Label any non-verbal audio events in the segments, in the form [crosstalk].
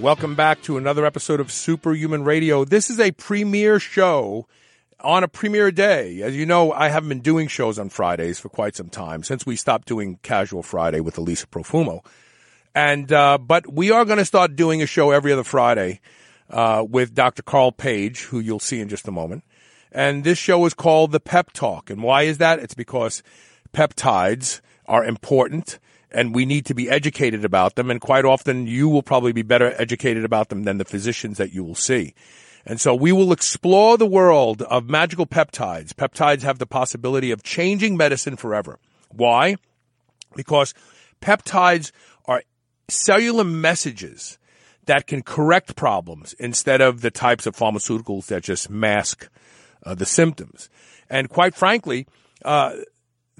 Welcome back to another episode of Superhuman Radio. This is a premiere show on a premiere day. As you know, I haven't been doing shows on Fridays for quite some time since we stopped doing Casual Friday with Elisa Profumo. And, uh, but we are going to start doing a show every other Friday, uh, with Dr. Carl Page, who you'll see in just a moment. And this show is called The Pep Talk. And why is that? It's because peptides are important and we need to be educated about them. And quite often you will probably be better educated about them than the physicians that you will see. And so we will explore the world of magical peptides. Peptides have the possibility of changing medicine forever. Why? Because peptides are cellular messages that can correct problems instead of the types of pharmaceuticals that just mask uh, the symptoms. And quite frankly, uh,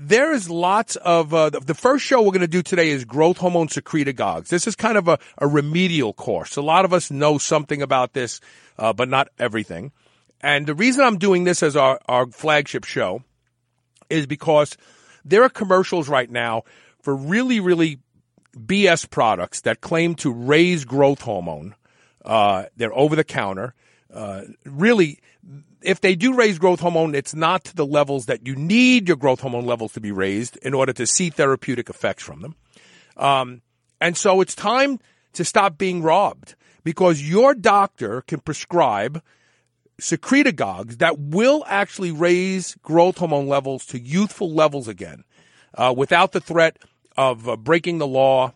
there is lots of uh, the first show we're going to do today is growth hormone secretagogues. This is kind of a, a remedial course. A lot of us know something about this, uh, but not everything. And the reason I'm doing this as our, our flagship show is because there are commercials right now for really, really BS products that claim to raise growth hormone. Uh, they're over the counter. Uh, really, if they do raise growth hormone, it's not to the levels that you need your growth hormone levels to be raised in order to see therapeutic effects from them. Um, and so it's time to stop being robbed because your doctor can prescribe secretagogues that will actually raise growth hormone levels to youthful levels again, uh, without the threat of uh, breaking the law,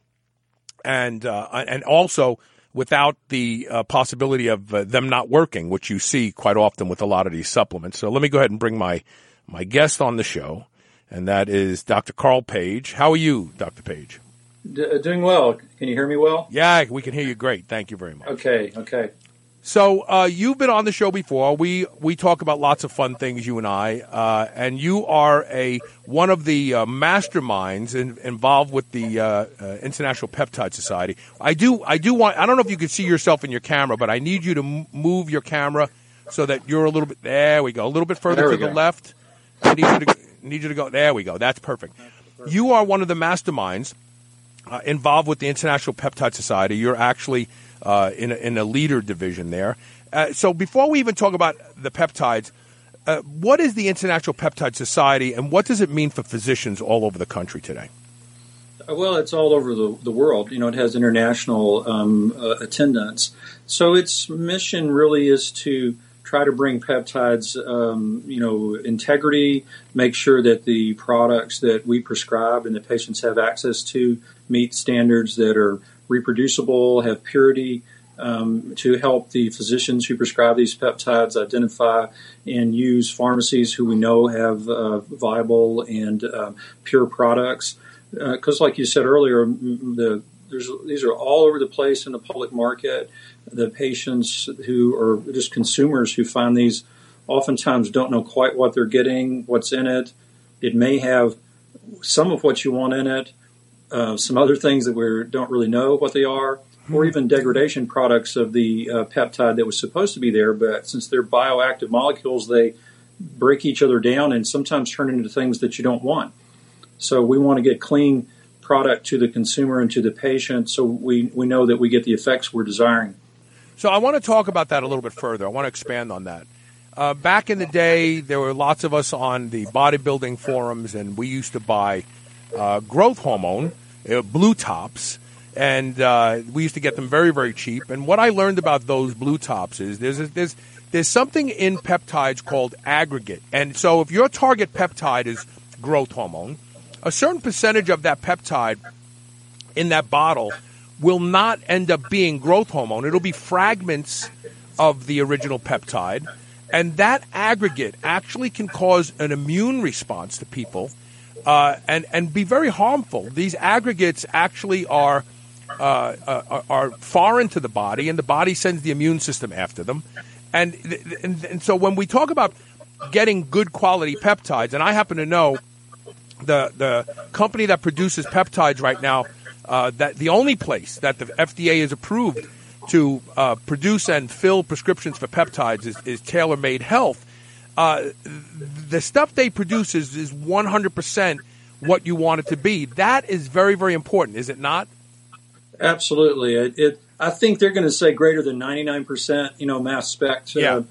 and uh, and also without the uh, possibility of uh, them not working, which you see quite often with a lot of these supplements. So let me go ahead and bring my my guest on the show, and that is Dr. Carl Page. How are you, Dr. Page? D- uh, doing well. Can you hear me well? Yeah, we can hear you great. Thank you very much. Okay, okay. So uh, you've been on the show before. We we talk about lots of fun things, you and I, uh, and you are a one of the uh, masterminds in, involved with the uh, uh, International Peptide Society. I do I do want. I don't know if you can see yourself in your camera, but I need you to m- move your camera so that you're a little bit. There we go. A little bit further to go. the left. I need you to need you to go. There we go. That's perfect. You are one of the masterminds uh, involved with the International Peptide Society. You're actually uh, in, a, in a leader division there. Uh, so before we even talk about the peptides, uh, what is the International Peptide Society and what does it mean for physicians all over the country today? Well, it's all over the, the world. You know, it has international um, uh, attendance. So its mission really is to try to bring peptides, um, you know, integrity, make sure that the products that we prescribe and that patients have access to meet standards that are reproducible, have purity, um, to help the physicians who prescribe these peptides identify and use pharmacies who we know have uh, viable and uh, pure products. Because, like you said earlier, the there's, these are all over the place in the public market. The patients who are just consumers who find these oftentimes don't know quite what they're getting, what's in it. It may have some of what you want in it, uh, some other things that we don't really know what they are, or even degradation products of the uh, peptide that was supposed to be there. But since they're bioactive molecules, they break each other down and sometimes turn into things that you don't want. So we want to get clean product to the consumer and to the patient so we, we know that we get the effects we're desiring. So I want to talk about that a little bit further. I want to expand on that. Uh, back in the day, there were lots of us on the bodybuilding forums, and we used to buy uh, growth hormone, uh, blue tops, and uh, we used to get them very, very cheap. And what I learned about those blue tops is there's a, there's there's something in peptides called aggregate, and so if your target peptide is growth hormone, a certain percentage of that peptide in that bottle will not end up being growth hormone. It'll be fragments of the original peptide. And that aggregate actually can cause an immune response to people uh, and, and be very harmful. These aggregates actually are uh, uh, are foreign to the body, and the body sends the immune system after them. And, and, and so when we talk about getting good quality peptides, and I happen to know the the company that produces peptides right now, uh, that the only place that the FDA is approved to uh, produce and fill prescriptions for peptides is, is TaylorMade Health. Uh, the stuff they produce is, is 100% what you want it to be. That is very, very important, is it not? Absolutely. It, it I think they're going to say greater than 99%, you know, mass spec. Yeah.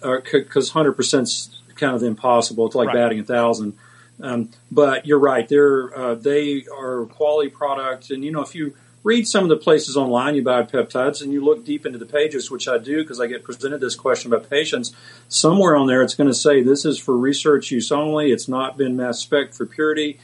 Because 100% is kind of impossible. It's like Right. batting a thousand. Um, but you're right. They're uh, they are a quality product, and you know if you read some of the places online you buy peptides and you look deep into the pages, which I do because I get presented this question by patients. Somewhere on there, it's going to say this is for research use only. It's not been mass spec for purity,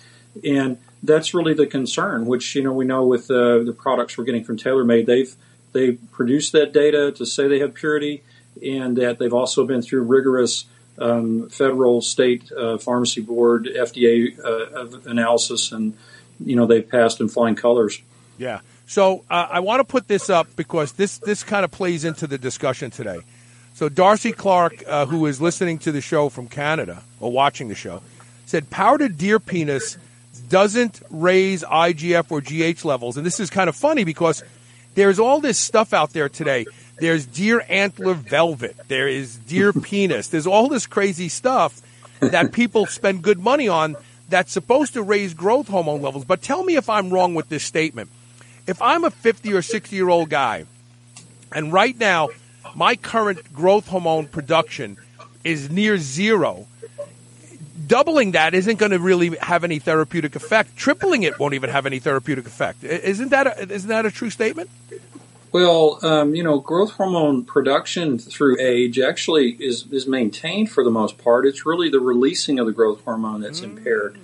and that's really the concern. Which you know we know with uh, the products we're getting from TaylorMade, they've they produced that data to say they have purity, and that they've also been through rigorous um, federal, state uh, pharmacy board, FDA uh, analysis, and you know they've passed in flying colors. Yeah. So uh, I want to put this up because this this kind of plays into the discussion today. So Darcy Clark, uh, who is listening to the show from Canada or watching the show, said powdered deer penis doesn't raise IGF or GH levels, and this is kind of funny because there's all this stuff out there today. There's deer antler velvet. There is deer [laughs] penis. There's all this crazy stuff that people spend good money on that's supposed to raise growth hormone levels. But tell me if I'm wrong with this statement. If I'm a 50 or 60 year old guy, and right now my current growth hormone production is near zero, doubling that isn't going to really have any therapeutic effect. Tripling it won't even have any therapeutic effect. Isn't that a, isn't that a true statement? Well, um, you know, growth hormone production through age actually is, is maintained for the most part. It's really the releasing of the growth hormone that's impaired.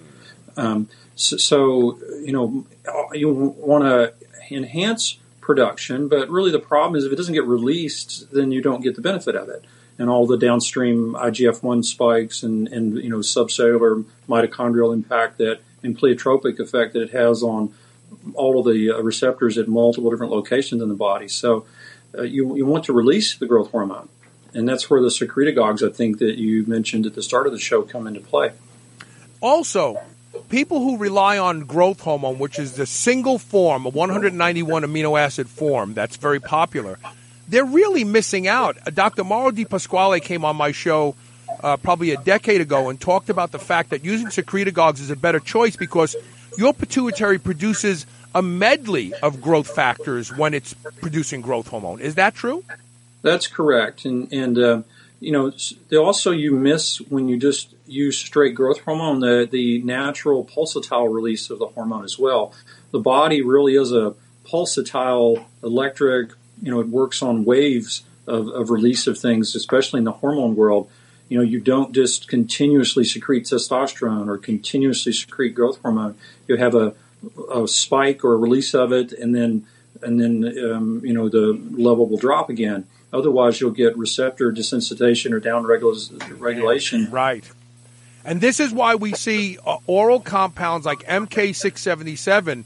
Um, so, so, you know, you want to enhance production, but really the problem is if it doesn't get released, then you don't get the benefit of it. And all the downstream IGF 1 spikes and, and, you know, subcellular mitochondrial impact that and pleiotropic effect that it has on all of the uh, receptors at multiple different locations in the body. So uh, you, you want to release the growth hormone. And that's where the secretagogues, I think, that you mentioned at the start of the show come into play. Also, people who rely on growth hormone, which is the single form, a 191 amino acid form that's very popular, they're really missing out. Uh, Dr. Mauro Di Pasquale came on my show uh, probably a decade ago and talked about the fact that using secretagogues is a better choice because your pituitary produces a medley of growth factors when it's producing growth hormone. Is that true? That's correct. And, and uh, you know, also you miss when you just use straight growth hormone, the, the natural pulsatile release of the hormone as well. The body really is a pulsatile electric, you know, it works on waves of, of release of things, especially in the hormone world. You know, you don't just continuously secrete testosterone or continuously secrete growth hormone. You have a, a spike or a release of it, and then and then um, you know the level will drop again. Otherwise, you'll get receptor desensitization or downregulation. Right. And this is why we see uh, oral compounds like MK677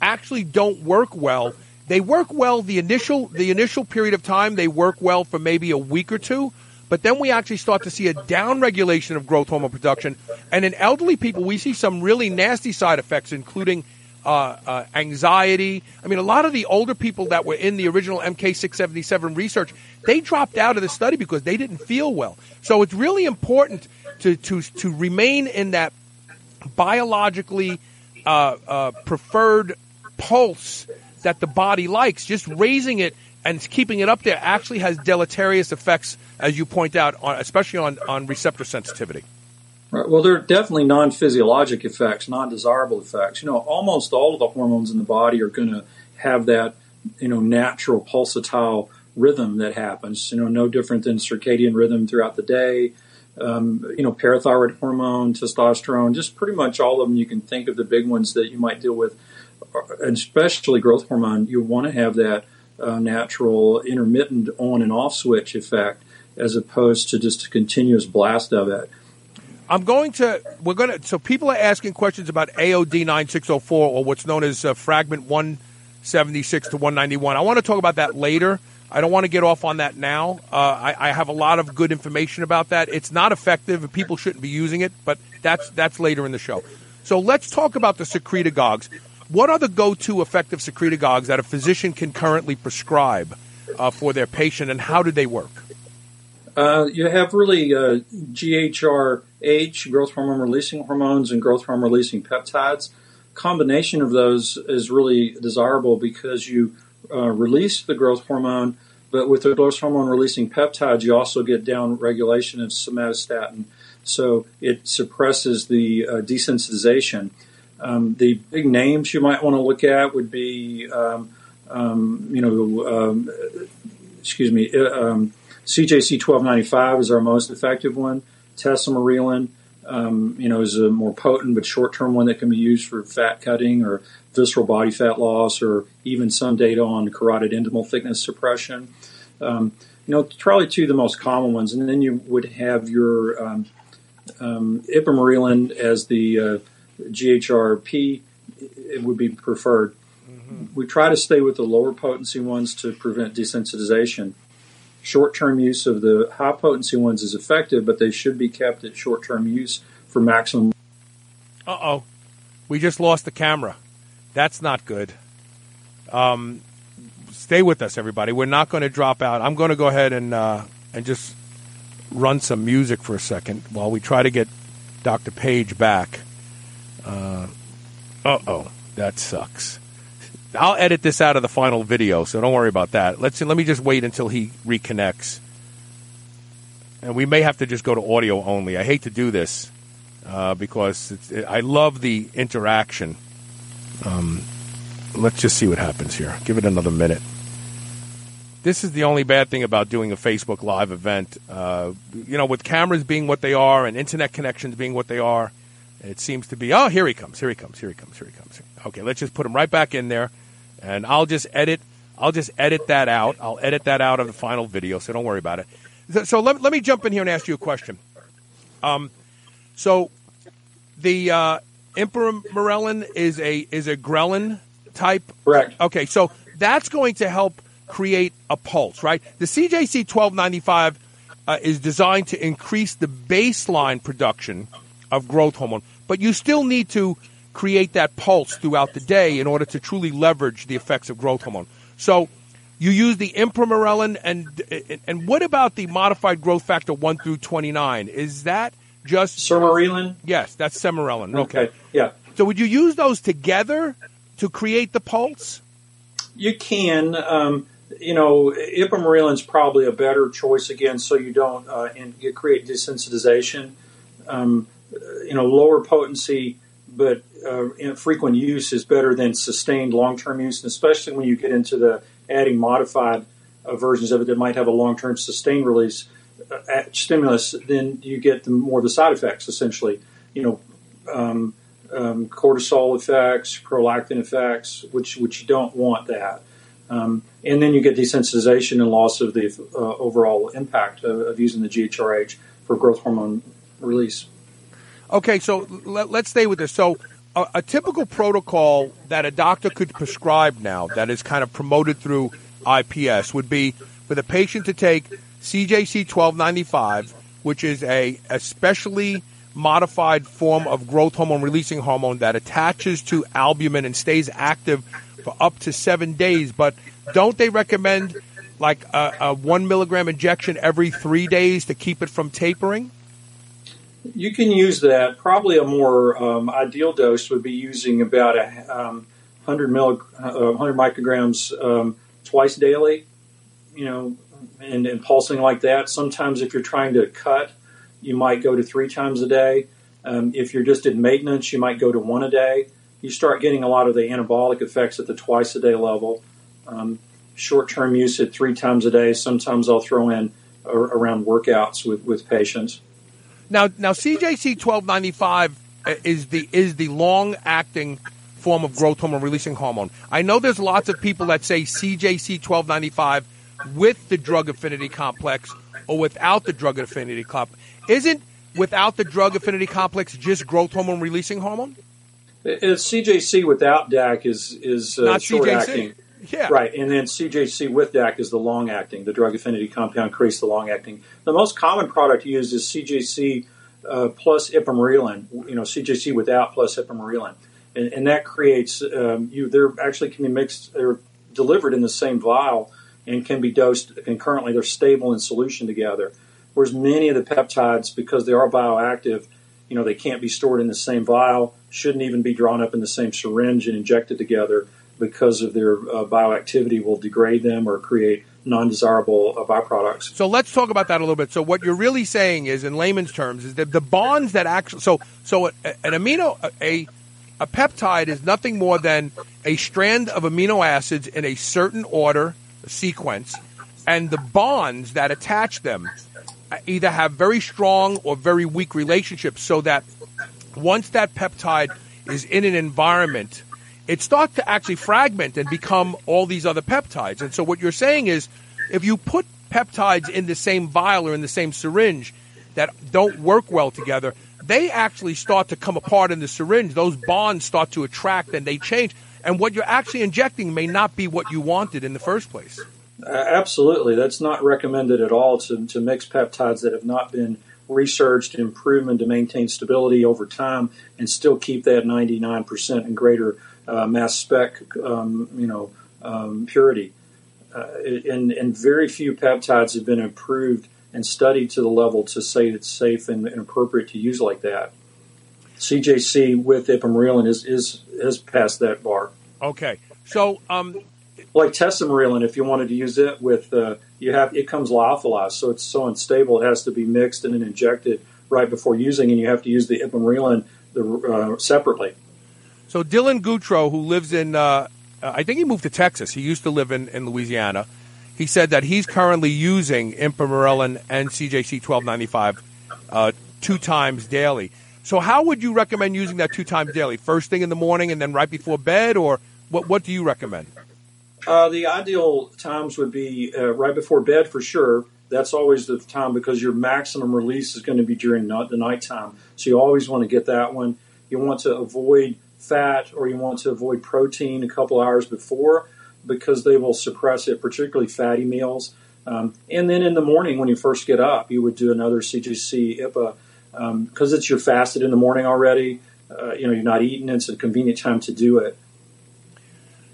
actually don't work well. They work well the initial the initial period of time. They work well for maybe a week or two, but then we actually start to see a downregulation of growth hormone production. And in elderly people, we see some really nasty side effects, including uh, uh, anxiety. I mean, a lot of the older people that were in the original MK677 research, they dropped out of the study because they didn't feel well. So it's really important to to to remain in that biologically uh, uh, preferred pulse that the body likes. Just raising it and keeping it up there actually has deleterious effects, as you point out, on, especially on, on receptor sensitivity. Right. Well, there are definitely non-physiologic effects, non-desirable effects. You know, almost all of the hormones in the body are going to have that, you know, natural pulsatile rhythm that happens. You know, no different than circadian rhythm throughout the day. Um, you know, parathyroid hormone, testosterone, just pretty much all of them. You can think of the big ones that you might deal with, and especially growth hormone. You want to have that uh, natural intermittent on and off switch effect, as opposed to just a continuous blast of it. I'm going to, we're going to, so people are asking questions about AOD 9604 or what's known as uh, fragment 176 to 191. I want to talk about that later. I don't want to get off on that now. Uh, I, I, have a lot of good information about that. It's not effective, and people shouldn't be using it, but that's that's later in the show. So let's talk about the secretagogues. What are the go-to effective secretagogues that a physician can currently prescribe uh, for their patient, and how do they work? Uh, you have really uh, GHRH, growth hormone releasing hormones, and growth hormone releasing peptides. Combination of those is really desirable because you uh, release the growth hormone, but with the growth hormone releasing peptides, you also get down regulation of somatostatin. So it suppresses the uh, desensitization. Um, the big names you might want to look at would be, um, um, you know, um, excuse me, uh, um, CJC 1295 is our most effective one. Tesamorelin, um, you know, is a more potent but short-term one that can be used for fat cutting or visceral body fat loss, or even some data on carotid endomal thickness suppression. Um, you know, probably two of the most common ones, and then you would have your um, um, ipamorelin as the uh, GHRP. It would be preferred. Mm-hmm. We try to stay with the lower potency ones to prevent desensitization. Short term use of the high potency ones is effective, but they should be kept at short term use for maximum. Uh oh. We just lost the camera. That's not good. Um, stay with us, everybody. We're not going to drop out. I'm going to go ahead and uh, and just run some music for a second while we try to get Dr. Page back. Uh oh, that sucks. I'll edit this out of the final video, so don't worry about that. Let's let me just wait until he reconnects, and we may have to just go to audio only. I hate to do this uh, because it, I love the interaction. Um, let's just see what happens here. Give it another minute. This is the only bad thing about doing a Facebook Live event. Uh, you know, with cameras being what they are and internet connections being what they are, it seems to be. Oh, here he comes! Here he comes! Here he comes! Here he comes! Okay, let's just put him right back in there and I'll just edit. I'll just edit that out. I'll edit that out of the final video, so don't worry about it. So, so let, let me jump in here and ask you a question. Um, so the uh, ipamorelin is a is a ghrelin type. Correct. Okay, so that's going to help create a pulse, right? The CJC twelve ninety five uh, is designed to increase the baseline production of growth hormone, but you still need to create that pulse throughout the day in order to truly leverage the effects of growth hormone. So you use the ipamorelin, and and what about the modified growth factor one through twenty nine? Is that just sermorelin? Yes, that's sermorelin. Okay. okay, yeah. So would you use those together to create the pulse? You can. Um, you know, ipamorelin is probably a better choice again, so you don't uh, you create desensitization. Um, you know, lower potency but uh, frequent use is better than sustained long-term use, and especially when you get into the adding modified uh, versions of it that might have a long-term sustained release uh, stimulus, then you get the more of the side effects. Essentially, you know, um, um, cortisol effects, prolactin effects, which which you don't want that. Um, and then you get desensitization and loss of the uh, overall impact of, of using the GHRH for growth hormone release. Okay, so let, us stay with this. So, a, a, typical protocol that a doctor could prescribe now, that is kind of promoted through IPS, would be for the patient to take CJC 1295, which is a especially modified form of growth hormone releasing hormone that attaches to albumin and stays active for up to seven days. But don't they recommend like a, a one milligram injection every three days to keep it from tapering? You can use that. Probably a more um, ideal dose would be using about a um, 100 milli, uh, 100 micrograms um, twice daily. You know, and, and, pulsing like that. Sometimes, if you're trying to cut, you might go to three times a day. Um, if you're just in maintenance, you might go to one a day. You start getting a lot of the anabolic effects at the twice a day level. Um, Short term use at three times a day. Sometimes I'll throw in around workouts with, with patients. Now, now CJC twelve ninety five uh, is the is the long acting form of growth hormone releasing hormone. I know there's lots of people that say CJC twelve ninety five with the drug affinity complex or without the drug affinity complex. Isn't without the drug affinity complex just growth hormone releasing hormone? Uh, uh, it's CJC without DAC is is uh, Not short CJC. acting. Yeah. Right, and then CJC with DAC is the long acting. The drug affinity compound creates the long acting. The most common product used is CJC uh, plus ipamorelin. You know, CJC without plus ipamorelin, and, and that creates um, you. They're actually can be mixed. They're delivered in the same vial and can be dosed concurrently. They're stable in solution together. Whereas many of the peptides, because they are bioactive, you know, they can't be stored in the same vial. Shouldn't even be drawn up in the same syringe and injected together because of their uh, bioactivity will degrade them or create non-desirable uh, byproducts. So let's talk about that a little bit. So what you're really saying is, in layman's terms, is that the bonds that actually so so an amino a a peptide is nothing more than a strand of amino acids in a certain order sequence, and the bonds that attach them either have very strong or very weak relationships, so that once that peptide is in an environment, it starts to actually fragment and become all these other peptides. And so what you're saying is, if you put peptides in the same vial or in the same syringe that don't work well together, they actually start to come apart in the syringe. Those bonds start to attract and they change. And what you're actually injecting may not be what you wanted in the first place. Uh, absolutely, that's not recommended at all to, to mix peptides that have not been researched and proven to maintain stability over time and still keep that 99% and greater uh, mass spec, um, you know, um, purity. Uh, and, and very few peptides have been approved and studied to the level to say it's safe and, and appropriate to use like that. CJC with ipamorelin is, is has passed that bar. Okay, so um, like tesamorelin, if you wanted to use it with, uh, you have it comes lyophilized, so it's so unstable it has to be mixed and then injected right before using, and you have to use the ipamorelin the, uh, separately. So Dylan Gutro, who lives in, uh, I think he moved to Texas. He used to live in, in Louisiana. He said that he's currently using ipamorelin and CJC 1295 uh, two times daily. So how would you recommend using that two times daily? First thing in the morning and then right before bed, or what? What do you recommend? Uh, the ideal times would be uh, right before bed for sure. That's always the time because your maximum release is going to be during the nighttime. So you always want to get that one. You want to avoid fat or you want to avoid protein a couple hours before because they will suppress it, particularly fatty meals. Um, and then in the morning when you first get up, you would do another CJC IPA because um, it's your fasted in the morning already. Uh, you know, you're not eating. It's a convenient time to do it.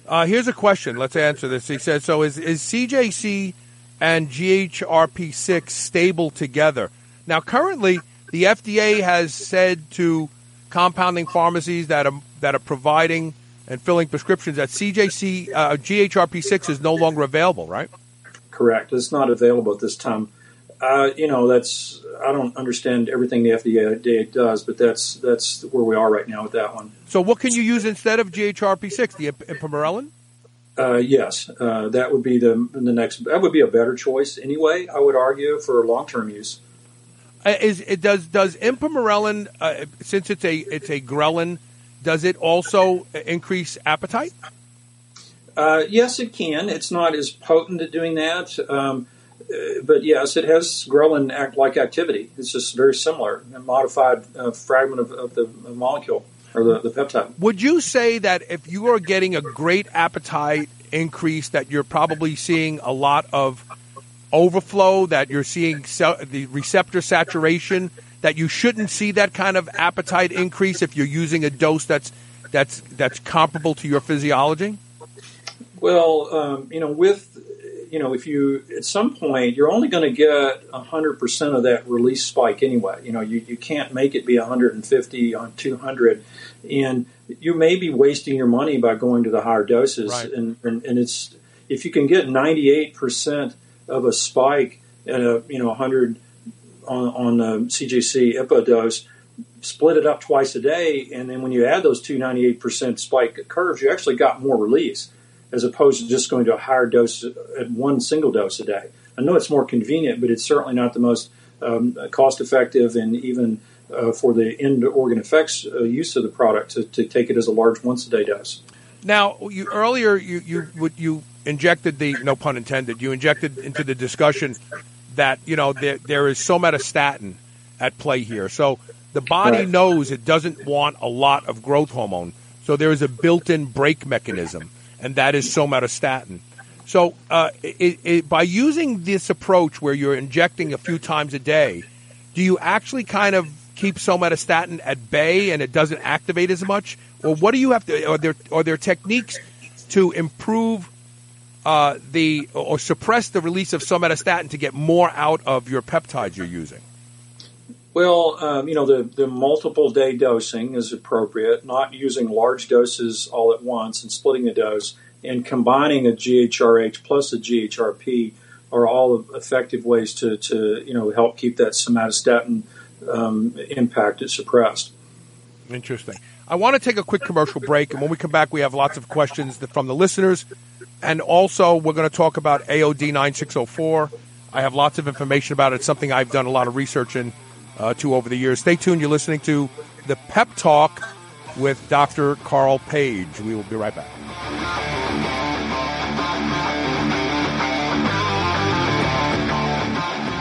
Uh, here's a question. Let's answer this. He said, "So is is CJC and GHRP6 stable together?" Now, currently, the FDA has said to compounding pharmacies that are that are providing and filling prescriptions that CJC uh, GHRP6 is no longer available. Right? Correct. It's not available at this time. Uh, you know, that's I don't understand everything the FDA does, but that's that's where we are right now with that one. So, what can you use instead of GHRP6? The ipamorelin? Uh, yes, uh, that would be the the next. That would be a better choice anyway. I would argue for long term use. Uh, is it does does ipamorelin uh, since it's a it's a ghrelin, does it also increase appetite? Uh, yes, it can. It's not as potent at doing that. Um, uh, but yes, it has ghrelin act like activity. It's just very similar, a modified uh, fragment of, of, the molecule or the, the peptide. Would you say that if you are getting a great appetite increase, that you're probably seeing a lot of overflow, that you're seeing cell, the receptor saturation, that you shouldn't see that kind of appetite increase if you're using a dose that's that's that's comparable to your physiology? Well, um, you know, with you know, if you at some point you're only going to get 100% of that release spike anyway. You know, you, you can't make it be 150 on 200, and you may be wasting your money by going to the higher doses. Right. And, and and it's if you can get 98% of a spike at a you know 100 on on IPA dose. Split it up twice a day, and then when you add those two 98% spike curves, you actually got more release as opposed to just going to a higher dose at one single dose a day. I know it's more convenient, but it's certainly not the most um, cost effective and even uh, for the end organ effects uh, use of the product to, to, take it as a large once a day dose. Now, you earlier you you you injected the no pun intended you injected into the discussion that you know there, there is somatostatin at play here. So the body right. knows it doesn't want a lot of growth hormone. So there is a built-in brake mechanism, and that is somatostatin. So uh, it, it, by using this approach where you're injecting a few times a day, do you actually kind of keep somatostatin at bay and it doesn't activate as much? Or what do you have to? Are there are there techniques to improve uh, the or suppress the release of somatostatin to get more out of your peptides you're using? Well, um, you know, the, the multiple day dosing is appropriate, not using large doses all at once and splitting the dose, and combining a GHRH plus a GHRP are all effective ways to, to you know, help keep that somatostatin um, impact suppressed. Interesting. I want to take a quick commercial break, and when we come back, we have lots of questions from the listeners. And also, we're going to talk about AOD 9604. I have lots of information about it. It's something I've done a lot of research in uh, to over the years. Stay tuned. You're listening to the Pep Talk with Dr. Carl Page. We will be right back.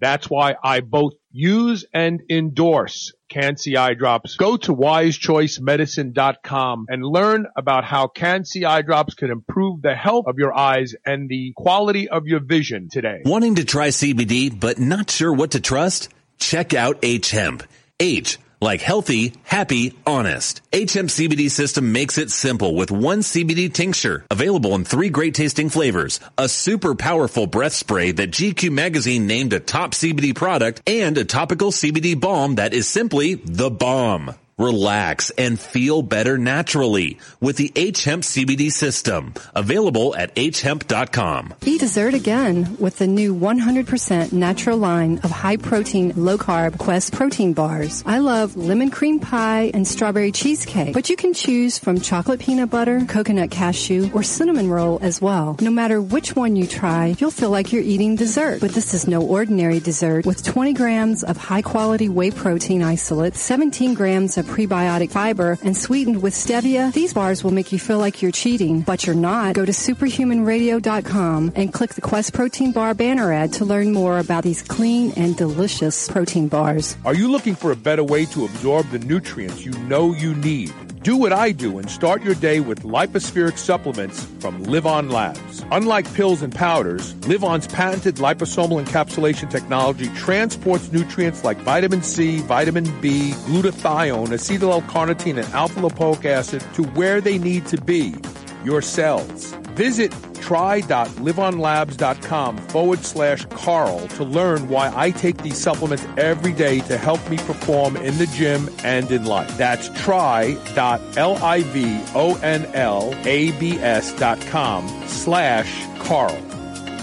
That's why I both use and endorse Can-C eye drops. Go to wisechoicemedicine.com and learn about how Can-C eye drops can improve the health of your eyes and the quality of your vision today. Wanting to try CBD but not sure what to trust? Check out H Hemp. H like healthy, happy, honest. HM CBD system makes it simple with one CBD tincture available in three great tasting flavors, a super powerful breath spray that GQ magazine named a top CBD product and a topical CBD balm that is simply the bomb relax, and feel better naturally with the H-Hemp CBD system. Available at hemp.com. Eat dessert again with the new 100% natural line of high protein, low carb Quest protein bars. I love lemon cream pie and strawberry cheesecake, but you can choose from chocolate peanut butter, coconut cashew, or cinnamon roll as well. No matter which one you try, you'll feel like you're eating dessert. But this is no ordinary dessert with 20 grams of high quality whey protein isolate, 17 grams of prebiotic fiber, and sweetened with stevia, these bars will make you feel like you're cheating, but you're not. Go to superhumanradio.com and click the Quest Protein Bar banner ad to learn more about these clean and delicious protein bars. Are you looking for a better way to absorb the nutrients you know you need? Do what I do and start your day with lipospheric supplements from LivOn Labs. Unlike pills and powders, LivOn's patented liposomal encapsulation technology transports nutrients like vitamin C, vitamin B, glutathione, acetyl L-carnitine, and alpha lipoic acid to where they need to be, your cells. Visit try.livonlabs.com forward slash Carl to learn why I take these supplements every day to help me perform in the gym and in life. That's try.livonlabs.com slash Carl.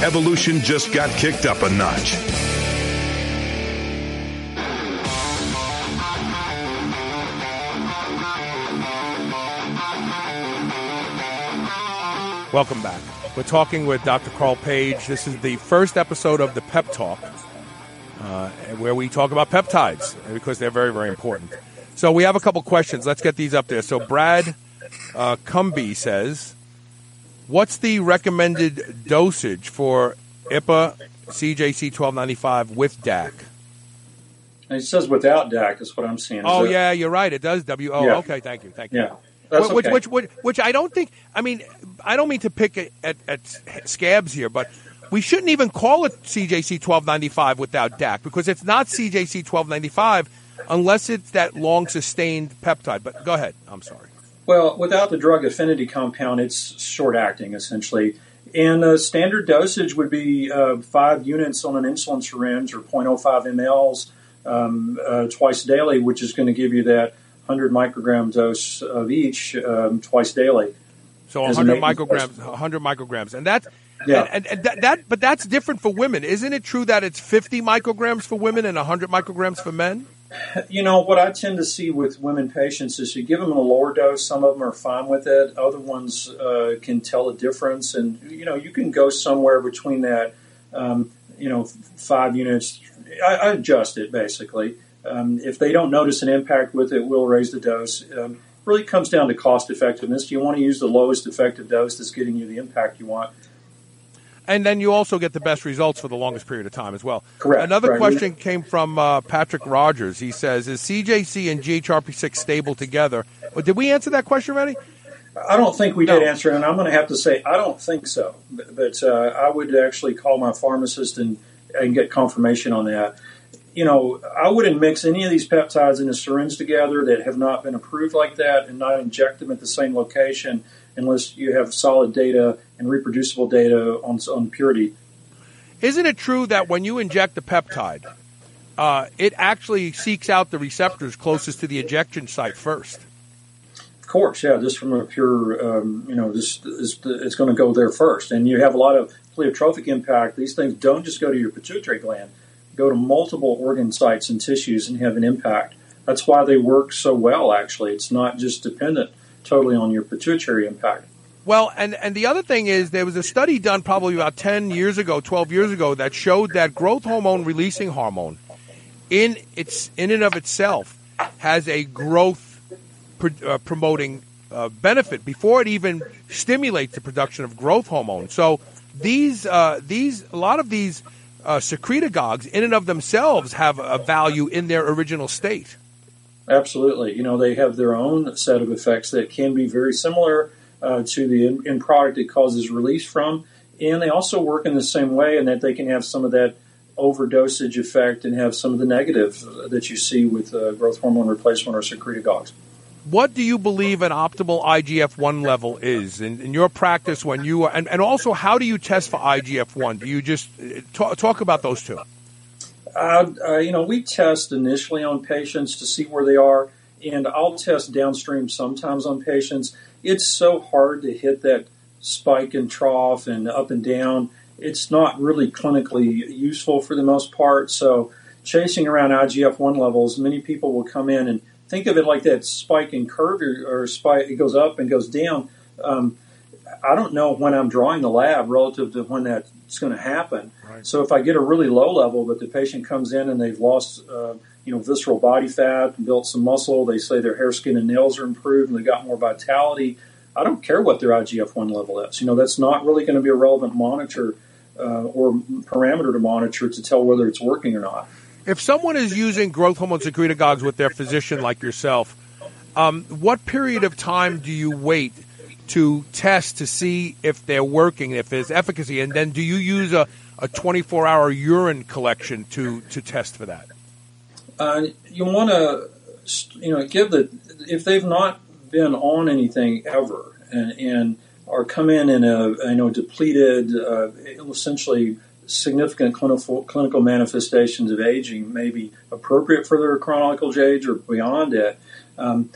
Evolution just got kicked up a notch. Welcome back. We're talking with Dr. Carl Page. This is the first episode of the Pep Talk, uh, where we talk about peptides because they're very, very important. So we have a couple questions. Let's get these up there. So Brad uh, Cumby says, "What's the recommended dosage for IPA CJC 1295 with DAC?" It says without DAC is what I'm seeing. Is Oh yeah, you're right. It does. W. Oh, Yeah. okay. Thank you. Thank you. Yeah. That's which, okay. which, which, which I don't think. I mean, I don't mean to pick at, at, at scabs here, but we shouldn't even call it CJC 1295 without DAC because it's not CJC 1295 unless it's that long sustained peptide. But go ahead. I'm sorry. Well, without the drug affinity compound, it's short acting essentially. And uh, standard dosage would be uh, five units on an insulin syringe or 0.05 mLs um, uh, twice daily, which is going to give you that 100 microgram dose of each um, twice daily. So 100 micrograms, 100 micrograms, and that, Yeah. and, and, and that, that, but that's different for women, isn't it? True that it's 50 micrograms for women and 100 micrograms for men. You know, what I tend to see with women patients is you give them a lower dose, some of them are fine with it, other ones uh, can tell a difference. And, you know, you can go somewhere between that, um, you know, five units. I, I adjust it basically. Um, if they don't notice an impact with it, we'll raise the dose. Um, really comes down to cost effectiveness. Do You want to use the lowest effective dose that's getting you the impact you want. And then you also get the best results for the longest period of time as well. Correct. Another Right. question came from uh, Patrick Rogers. He says, "Is CJC and GHRP6 stable together?" Well, did we answer that question already? I don't think we did answer, and I'm going to have to say I don't think so. But, but uh, I would actually call my pharmacist and, and get confirmation on that. You know, I wouldn't mix any of these peptides in a syringe together that have not been approved like that, and not inject them at the same location unless you have solid data and reproducible data on on purity. Isn't it true that when you inject a peptide, uh, it actually seeks out the receptors closest to the injection site first? Of course, yeah, just from a pure, um, you know, this is it's going to go there first, and you have a lot of pleiotropic impact. These things don't just go to your pituitary gland; go to multiple organ sites and tissues and have an impact. That's why they work so well. Actually, it's not just dependent totally on your pituitary impact. Well, and, and the other thing is there was a study done probably about 10 years ago, 12 years ago that showed that growth hormone releasing hormone in its in and of itself has a growth pr- uh, promoting uh, benefit before it even stimulates the production of growth hormone. So these uh, these a lot of these uh, secretagogues in and of themselves have a value in their original state. Absolutely, you know, they have their own set of effects that can be very similar uh, to the in, product it causes release from, and they also work in the same way in that they can have some of that overdosage effect and have some of the negative that you see with uh, growth hormone replacement or secretagogues. What do you believe an optimal IGF 1 level is in, in your practice when you are, and, and also how do you test for IGF 1? Do you just uh, talk, talk about those two? Uh, you know, we test initially on patients to see where they are, and I'll test downstream sometimes on patients. It's so hard to hit that spike and trough and up and down. It's not really clinically useful for the most part. So, chasing around IGF 1 levels, many people will come in and think of it like that spike and curve or, or spike, it goes up and goes down. Um, I don't know when I'm drawing the lab relative to when that's going to happen. So if I get a really low level, but the patient comes in and they've lost, uh, you know, visceral body fat and built some muscle, they say their hair, skin, and nails are improved and they got more vitality. I don't care what their IGF one level is. You know, that's not really going to be a relevant monitor uh, or parameter to monitor to tell whether it's working or not. If someone is using growth hormone secretagogues with their physician like yourself, um, what period of time do you wait to test to see if they're working, if there's efficacy, and then do you use a, a 24 hour urine collection to, to test for that? uh, you want to, you know, give the if they've not been on anything ever and, and are come in in a you know depleted, uh, essentially significant clinical clinical manifestations of aging may be appropriate for their chronological age or beyond it. Um,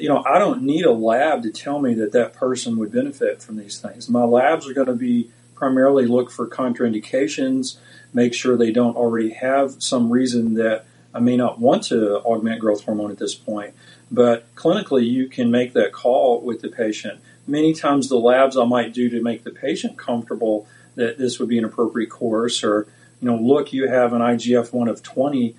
you know, I don't need a lab to tell me that that person would benefit from these things. My labs are going to be primarily look for contraindications, make sure they don't already have some reason that I may not want to augment growth hormone at this point. But clinically, you can make that call with the patient. Many times, the labs I might do to make the patient comfortable that this would be an appropriate course, or you know, look, you have an IGF one of 20,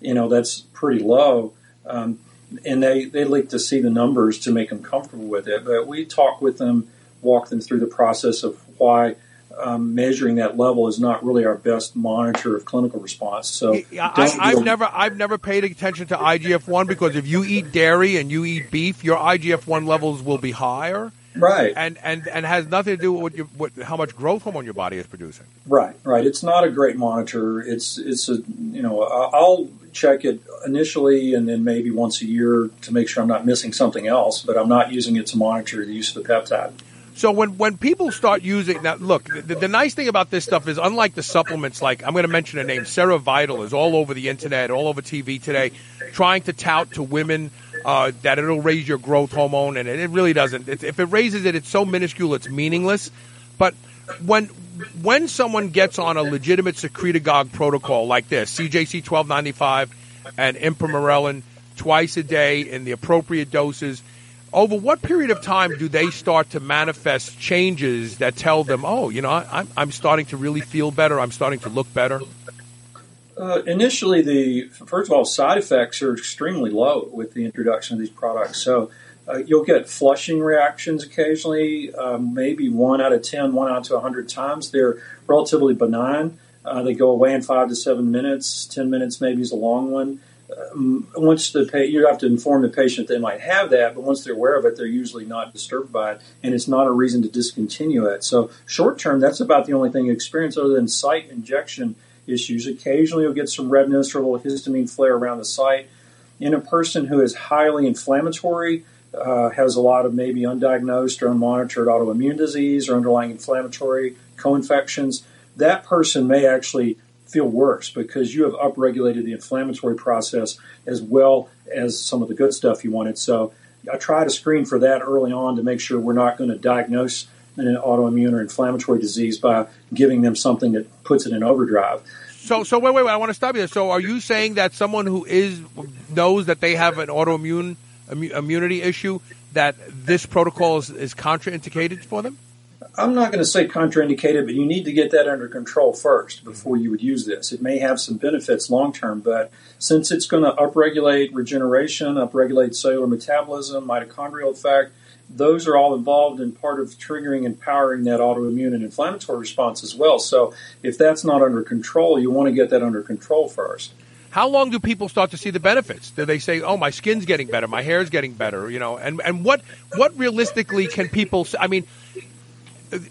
you know, that's pretty low. Um, and they, they like to see the numbers to make them comfortable with it. But we talk with them, walk them through the process of why um, measuring that level is not really our best monitor of clinical response. So Yeah, I, I've never I've never paid attention to IGF one because if you eat dairy and you eat beef, your IGF one levels will be higher, right, and and and has nothing to do with what your, what, how much growth hormone your body is producing. right, right. It's not a great monitor. It's it's a you know I'll check it initially and then maybe once a year to make sure I'm not missing something else. But I'm not using it to monitor the use of the peptide. So when, when people start using now, look, the, the nice thing about this stuff is unlike the supplements, like I'm going to mention a name, Sarah Vital is all over the internet, all over TV today, trying to tout to women uh, that it'll raise your growth hormone, and it, it really doesn't. It, if it raises it, it's so minuscule, it's meaningless. But when when someone gets on a legitimate secretagogue protocol like this, CJC 1295 and Ipamorelin twice a day in the appropriate doses over what period of time do they start to manifest changes that tell them, oh, you know, I'm, I'm starting to really feel better, I'm starting to look better? Uh, initially, the first of all, side effects are extremely low with the introduction of these products. So uh, you'll get flushing reactions occasionally, um, maybe one out of 10, one out to 100 times. They're relatively benign. Uh, they go away in five to seven minutes. 10 minutes maybe is a long one um, once the pa- you have to inform the patient they might have that, but once they're aware of it, they're usually not disturbed by it, and it's not a reason to discontinue it. So short term, that's about the only thing you experience other than site injection issues. Occasionally, you'll get some redness or a little histamine flare around the site. In a person who is highly inflammatory, uh, has a lot of maybe undiagnosed or unmonitored autoimmune disease or underlying inflammatory co-infections, that person may actually feel worse because you have upregulated the inflammatory process as well as some of the good stuff you wanted. So I try to screen for that early on to make sure we're not going to diagnose an autoimmune or inflammatory disease by giving them something that puts it in overdrive. So, so wait, wait, wait. I want to stop you. So, are you saying that someone who is knows that they have an autoimmune immunity issue that this protocol is, is contraindicated for them? I'm not going to say contraindicated, but you need to get that under control first before you would use this. It may have some benefits long term, but since it's going to upregulate regeneration, upregulate cellular metabolism, mitochondrial effect, those are all involved in part of triggering and powering that autoimmune and inflammatory response as well. So if that's not under control, you want to get that under control first. How long do people start to see the benefits? Do they say, "Oh, my skin's getting better, my hair's getting better," you know? And and what what realistically can people? I mean,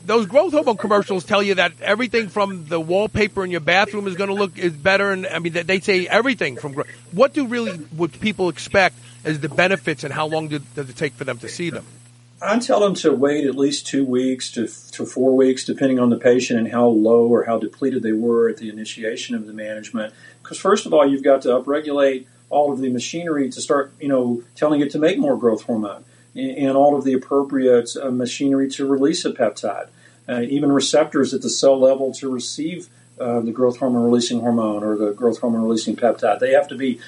those growth hormone commercials tell you that everything from the wallpaper in your bathroom is going to look is better, and I mean they say everything from. Growth. What do really would people expect as the benefits, and how long do, does it take for them to see them? I tell them to wait at least two weeks to, to four weeks, depending on the patient and how low or how depleted they were at the initiation of the management. Because first of all, you've got to upregulate all of the machinery to start, you know, telling it to make more growth hormone and all of the appropriate uh, machinery to release a peptide, uh, even receptors at the cell level to receive uh, the growth hormone releasing hormone or the growth hormone releasing peptide. They have to be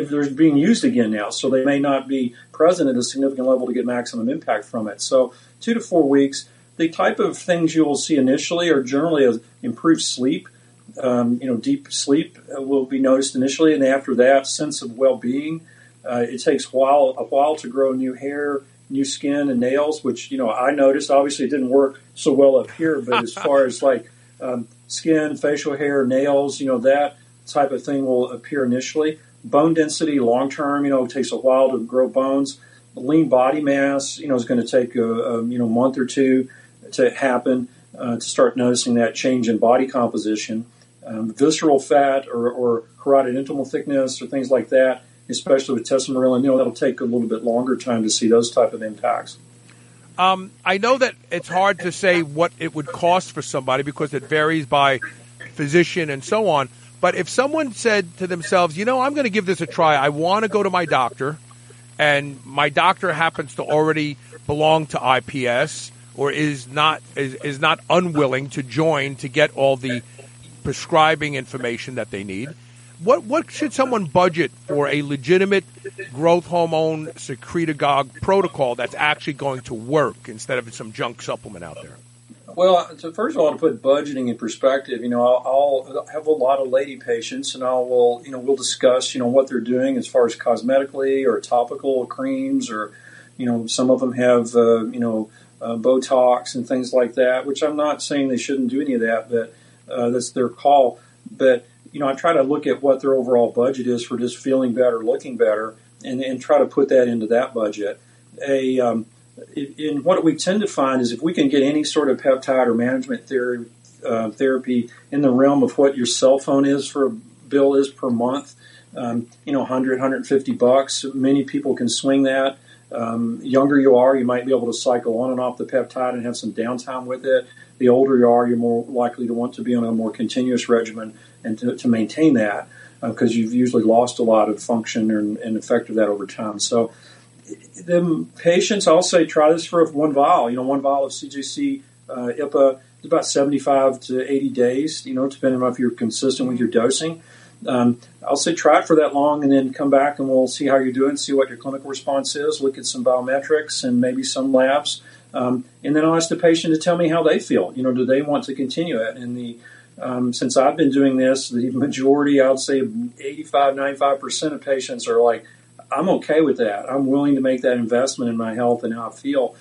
they're being used again now, so they may not be present at a significant level to get maximum impact from it. So two to four weeks. The type of things you will see initially are generally improved sleep. Um, you know, deep sleep will be noticed initially, and after that, sense of well-being. Uh, it takes a while, a while to grow new hair, new skin, and nails, which you know I noticed. Obviously, it didn't work so well up here, but as far as [laughs] like um, skin, facial hair, nails, you know that type of thing will appear initially. Bone density, long term, you know, it takes a while to grow bones. Lean body mass, you know, is going to take a, a you know month or two to happen uh, to start noticing that change in body composition. Um, visceral fat or, or carotid intimal thickness or things like that especially with tesamorelin, you know, that'll take a little bit longer time to see those type of impacts. Um, I know that it's hard to say what it would cost for somebody because it varies by physician and so on. But if someone said to themselves, you know, I'm going to give this a try, I want to go to my doctor, and my doctor happens to already belong to IPS or is not is, is not unwilling to join to get all the prescribing information that they need what what should someone budget for a legitimate growth hormone secretagogue protocol that's actually going to work instead of some junk supplement out there? Well, so first of all, to put budgeting in perspective, you know, I'll, I'll, have a lot of lady patients, and I will, you know, we'll discuss, you know, what they're doing as far as cosmetically or topical creams, or, you know, some of them have, uh, you know, uh, Botox and things like that. Which I'm not saying they shouldn't do any of that, but uh, that's their call. But you know, I try to look at what their overall budget is for just feeling better, looking better, and, and try to put that into that budget. A um, in what we tend to find is if we can get any sort of peptide or management theory uh, therapy in the realm of what your cell phone is for a bill is per month, um, you know, 100, 150 bucks. Many people can swing that. um, younger you are, you might be able to cycle on and off the peptide and have some downtime with it. The older you are, you're more likely to want to be on a more continuous regimen and to, to maintain that because uh, you've usually lost a lot of function and, and effect of that over time. So, the patients, I'll say, try this for one vial. You know, one vial of CJC uh, IPA is about 75 to 80 days, you know, depending on if you're consistent with your dosing. Um, I'll say try it for that long and then come back and we'll see how you're doing, see what your clinical response is, look at some biometrics and maybe some labs. Um, and then I'll ask the patient to tell me how they feel. You know, do they want to continue it? And the um, since I've been doing this, the majority, I would say 85, 95% of patients are like, I'm okay with that. I'm willing to make that investment in my health and how I feel.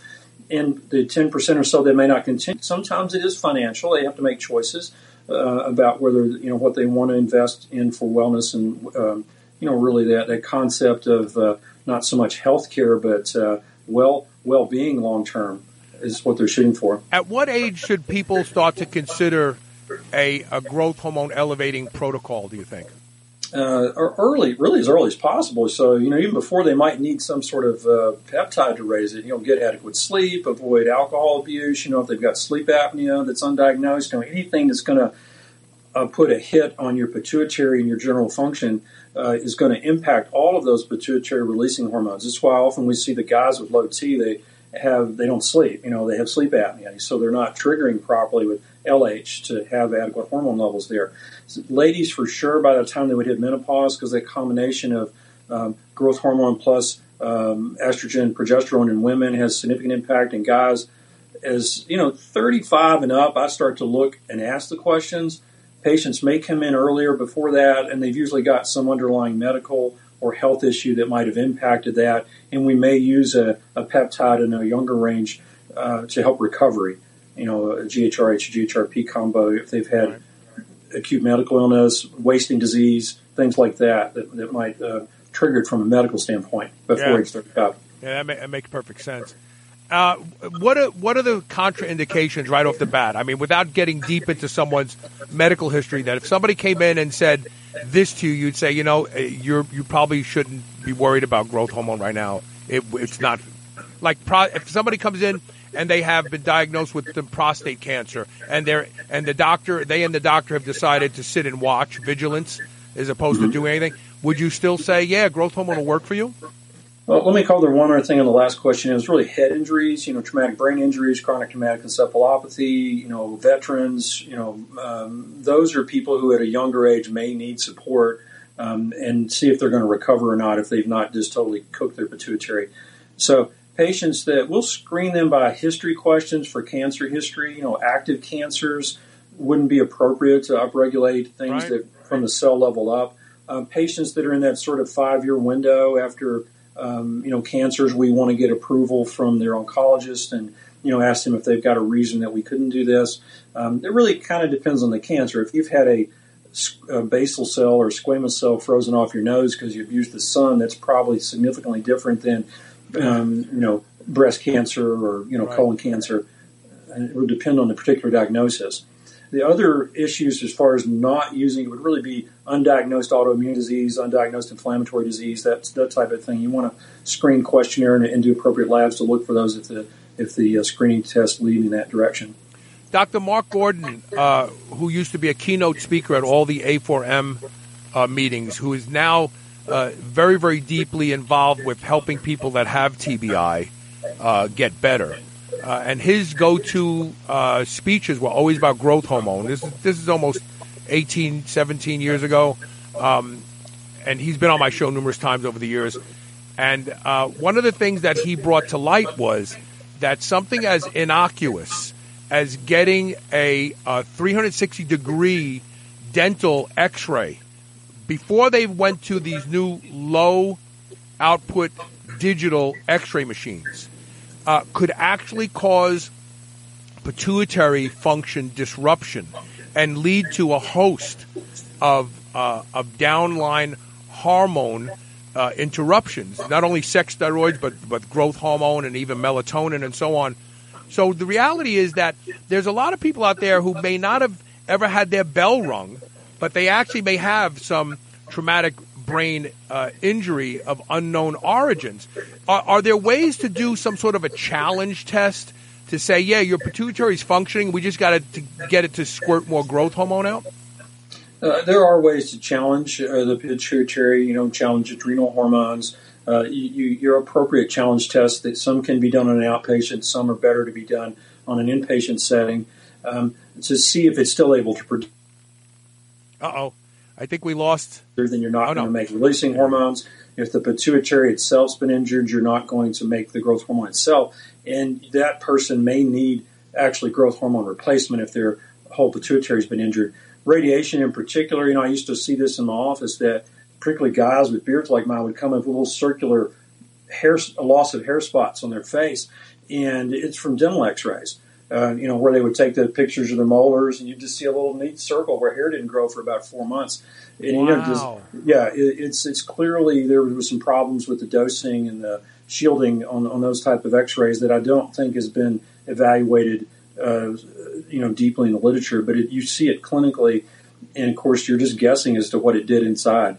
And the 10% or so that may not continue, sometimes it is financial. They have to make choices uh, about whether you know what they want to invest in for wellness and um, you know really that, that concept of uh, not so much health care but uh, well well being long term is what they're shooting for. At what age should people start to consider a, a growth hormone elevating protocol? Do you think? Uh, early, really as early as possible. So, you know, even before they might need some sort of uh, peptide to raise it, you know, get adequate sleep, avoid alcohol abuse, you know, if they've got sleep apnea that's undiagnosed, you know, anything that's going to uh, put a hit on your pituitary and your general function uh, is going to impact all of those pituitary releasing hormones. That's why often we see the guys with low T, they have, they don't sleep, you know, they have sleep apnea. So they're not triggering properly with LH to have adequate hormone levels there. So ladies, for sure, by the time they would hit menopause, because that combination of um, growth hormone plus um, estrogen, progesterone in women has significant impact. And guys, as you know, 35 and up, I start to look and ask the questions. Patients may come in earlier before that, and they've usually got some underlying medical or health issue that might have impacted that, and we may use a, a peptide in a younger range uh, to help recovery you know, a GHRH, GHRP combo, if they've had right. acute medical illness, wasting disease, things like that, that, that might uh, trigger it from a medical standpoint before yeah. age 35. Yeah, that, that makes perfect sense. Uh, what are what are the contraindications right off the bat? I mean, without getting deep into someone's medical history, that if somebody came in and said this to you, you'd say, you know, eh, you're you probably shouldn't be worried about growth hormone right now. It, it's not like pro, if somebody comes in and they have been diagnosed with the prostate cancer, and they and the doctor, they and the doctor have decided to sit and watch vigilance as opposed mm-hmm. to doing anything. Would you still say, yeah, growth hormone will work for you? Well, let me cover one other thing on the last question. It was really head injuries, you know, traumatic brain injuries, chronic traumatic encephalopathy, you know, veterans, you know, um, those are people who at a younger age may need support um, and see if they're going to recover or not if they've not just totally cooked their pituitary. So patients that we'll screen them by history questions for cancer history. You know, active cancers wouldn't be appropriate to upregulate things right. that from the cell level up. Um, patients that are in that sort of five year window after um, you know cancers, we want to get approval from their oncologist and you know ask them if they've got a reason that we couldn't do this. Um, it really kind of depends on the cancer. If you've had a, a basal cell or squamous cell frozen off your nose because you've used the sun, that's probably significantly different than um, you know, breast cancer or you know, right. colon cancer. And it would depend on the particular diagnosis. The other issues, as far as not using it, would really be undiagnosed autoimmune disease, undiagnosed inflammatory disease, that that type of thing. You want to screen questionnaire and, and do appropriate labs to look for those if the if the uh, screening test lead in that direction. Dr. Mark Gordon, uh, who used to be a keynote speaker at all the A4M uh, meetings, who is now uh, very, very deeply involved with helping people that have TBI uh, get better. Uh, and his go-to uh, speeches were always about growth hormone. This is, this is almost 18, 17 years ago. Um, and he's been on my show numerous times over the years. And uh, one of the things that he brought to light was that something as innocuous as getting a, a 360 degree dental x ray before they went to these new low output digital x-ray machines uh, could actually cause pituitary function disruption and lead to a host of, uh, of downline hormone uh, interruptions, not only sex steroids, but, but growth hormone and even melatonin and so on. So the reality is that there's a lot of people out there who may not have ever had their bell rung but they actually may have some traumatic brain uh, injury of unknown origins. Are, are there ways to do some sort of a challenge test to say, yeah, your pituitary is functioning. We just got to get it to squirt more growth hormone out? Uh, there are ways to challenge uh, the pituitary, you know, challenge adrenal hormones. Uh, you, your appropriate challenge tests that some can be done on an outpatient, some are better to be done on an inpatient setting um, to see if it's still able to produce. Uh oh, I think we lost. Then you're not oh, going to make releasing hormones. If the pituitary itself's been injured, you're not going to make the growth hormone itself, and that person may need actually growth hormone replacement if their whole pituitary's been injured radiation in particular, you know, I used to see this in my office that particularly guys with beards like mine would come in with little circular hair, a loss of hair spots on their face, and it's from dental X-rays. Uh, you know, where they would take the pictures of the molars, and you'd just see a little neat circle where hair didn't grow for about four months. And, wow. you know, just, yeah, it, it's it's clearly there was some problems with the dosing and the shielding on, on those type of X-rays that I don't think has been evaluated uh, you know deeply in the literature, but it, you see it clinically, and of course you're just guessing as to what it did inside.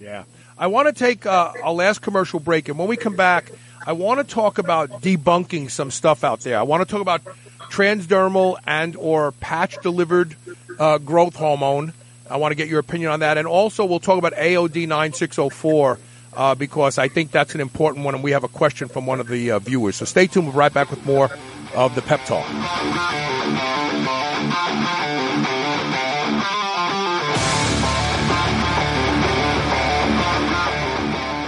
Yeah, I want to take uh, a last commercial break, and when we come back, I want to talk about debunking some stuff out there. I want to talk about transdermal and or patch delivered uh, growth hormone. I want to get your opinion on that, and also we'll talk about AOD nine six zero four. Uh, because I think that's an important one, and we have a question from one of the uh, viewers. So stay tuned. We'll be right back with more of the Pep Talk.